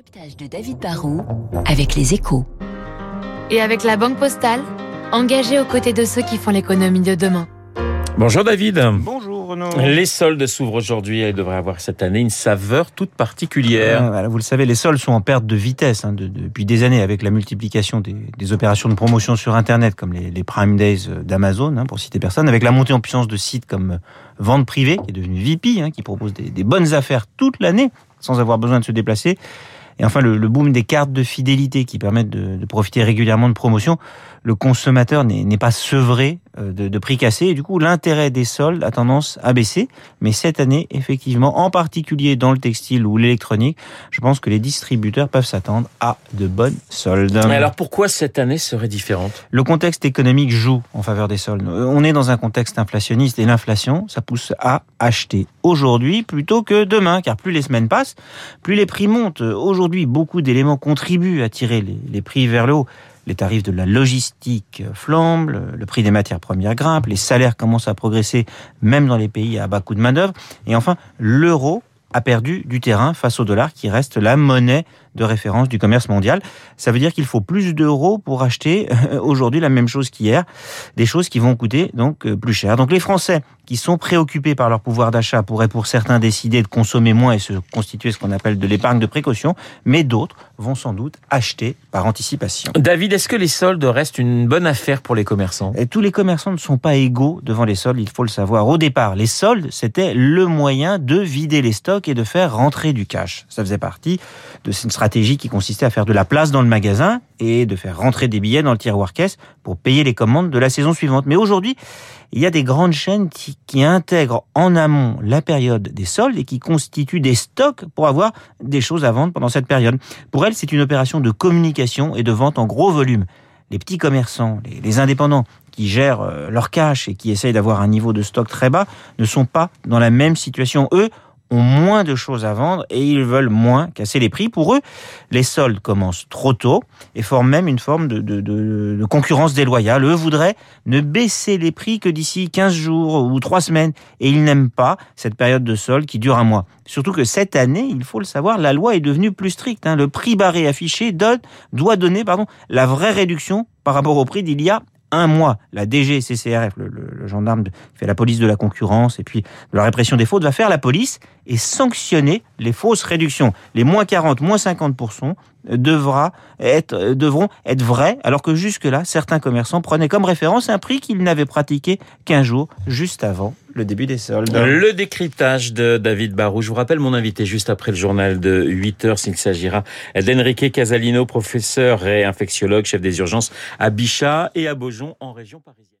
décryptage de David Barrault avec les échos. Et avec la Banque Postale, engagée aux côtés de ceux qui font l'économie de demain. Bonjour David. Bonjour Renaud. Les soldes s'ouvrent aujourd'hui et devraient avoir cette année une saveur toute particulière. Euh, voilà, vous le savez, les soldes sont en perte de vitesse hein, de- depuis des années avec la multiplication des, des opérations de promotion sur Internet comme les, les Prime Days euh, d'Amazon, hein, pour citer personne, avec la montée en puissance de sites comme euh, Vente Privée, qui est devenu VP, hein, qui propose des, des bonnes affaires toute l'année sans avoir besoin de se déplacer. Et enfin, le, boom des cartes de fidélité qui permettent de, de profiter régulièrement de promotions. Le consommateur n'est pas sevré de, de prix cassés. Et du coup, l'intérêt des soldes a tendance à baisser. Mais cette année, effectivement, en particulier dans le textile ou l'électronique, je pense que les distributeurs peuvent s'attendre à de bonnes soldes. Mais alors pourquoi cette année serait différente? Le contexte économique joue en faveur des soldes. Euh, On est dans un contexte inflationniste et l'inflation, ça pousse à acheter aujourd'hui plutôt que demain, car plus les semaines passent, plus les prix montent. Aujourd'hui, beaucoup d'éléments contribuent à tirer les, les prix vers le haut. Les tarifs de la logistique flambent, le- prix des matières premières grimpe, les salaires commencent à progresser même dans les pays à bas coût de main-d'œuvre. Et enfin, l'euro a perdu du terrain face au dollar qui reste la monnaie de référence du commerce mondial. Ça veut dire qu'il faut plus d'euros pour acheter euh, aujourd'hui la même chose qu'hier, des choses qui vont coûter donc euh, plus cher. Donc les Français qui sont préoccupés par leur pouvoir d'achat pourraient pour certains décider de consommer moins et se constituer ce qu'on appelle de l'épargne de précaution, mais d'autres vont sans doute acheter par anticipation. David, est-ce que les soldes restent une bonne affaire pour les commerçants? Et tous les commerçants ne sont pas égaux devant les soldes, il faut le savoir. Au départ, les soldes, c'était le moyen de vider les stocks et de faire rentrer du cash. Ça faisait partie de cette stratégie qui consistait à faire de la place dans le magasin et de faire rentrer des billets dans le tiroir caisse pour payer les commandes de la saison suivante. Mais aujourd'hui, il y a des grandes chaînes qui, intègrent en amont la période des soldes et qui constituent des stocks pour avoir des choses à vendre pendant cette période. Pour elles, c'est une opération de communication et de vente en gros volume les petits commerçants, les, les indépendants qui gèrent euh, leur cash et qui essayent d'avoir un niveau de stock très bas ne sont pas dans la même situation. Eux ont moins de choses à vendre et ils veulent moins casser les prix. Pour eux, les soldes commencent trop tôt et forment même une forme de, concurrence déloyale. Eux voudraient ne baisser les prix que d'ici 15 jours ou 3 semaines et ils n'aiment pas cette période de solde qui dure un mois. Surtout que cette année, il faut le savoir, la loi est devenue plus stricte. hein. Le prix barré affiché doit donner la vraie réduction par rapport au prix d'il y a un mois. La DGCCRF, le, le- gendarme qui fait la police de la concurrence et puis de la répression des fautes, va faire la police et sanctionner les fausses réductions. Les moins 40, moins 50% devra être, euh, devront être vrais, alors que jusque-là, certains commerçants prenaient comme référence un prix qu'ils n'avaient pratiqué qu'un jour, juste avant le début des soldes. Le décryptage de David Barou. Je vous rappelle mon invité juste après le journal de 8 heures, s'il s'agira d'Enrique Casalino, professeur et infectiologue, chef des urgences à Bichat et à Beaujon en région parisienne.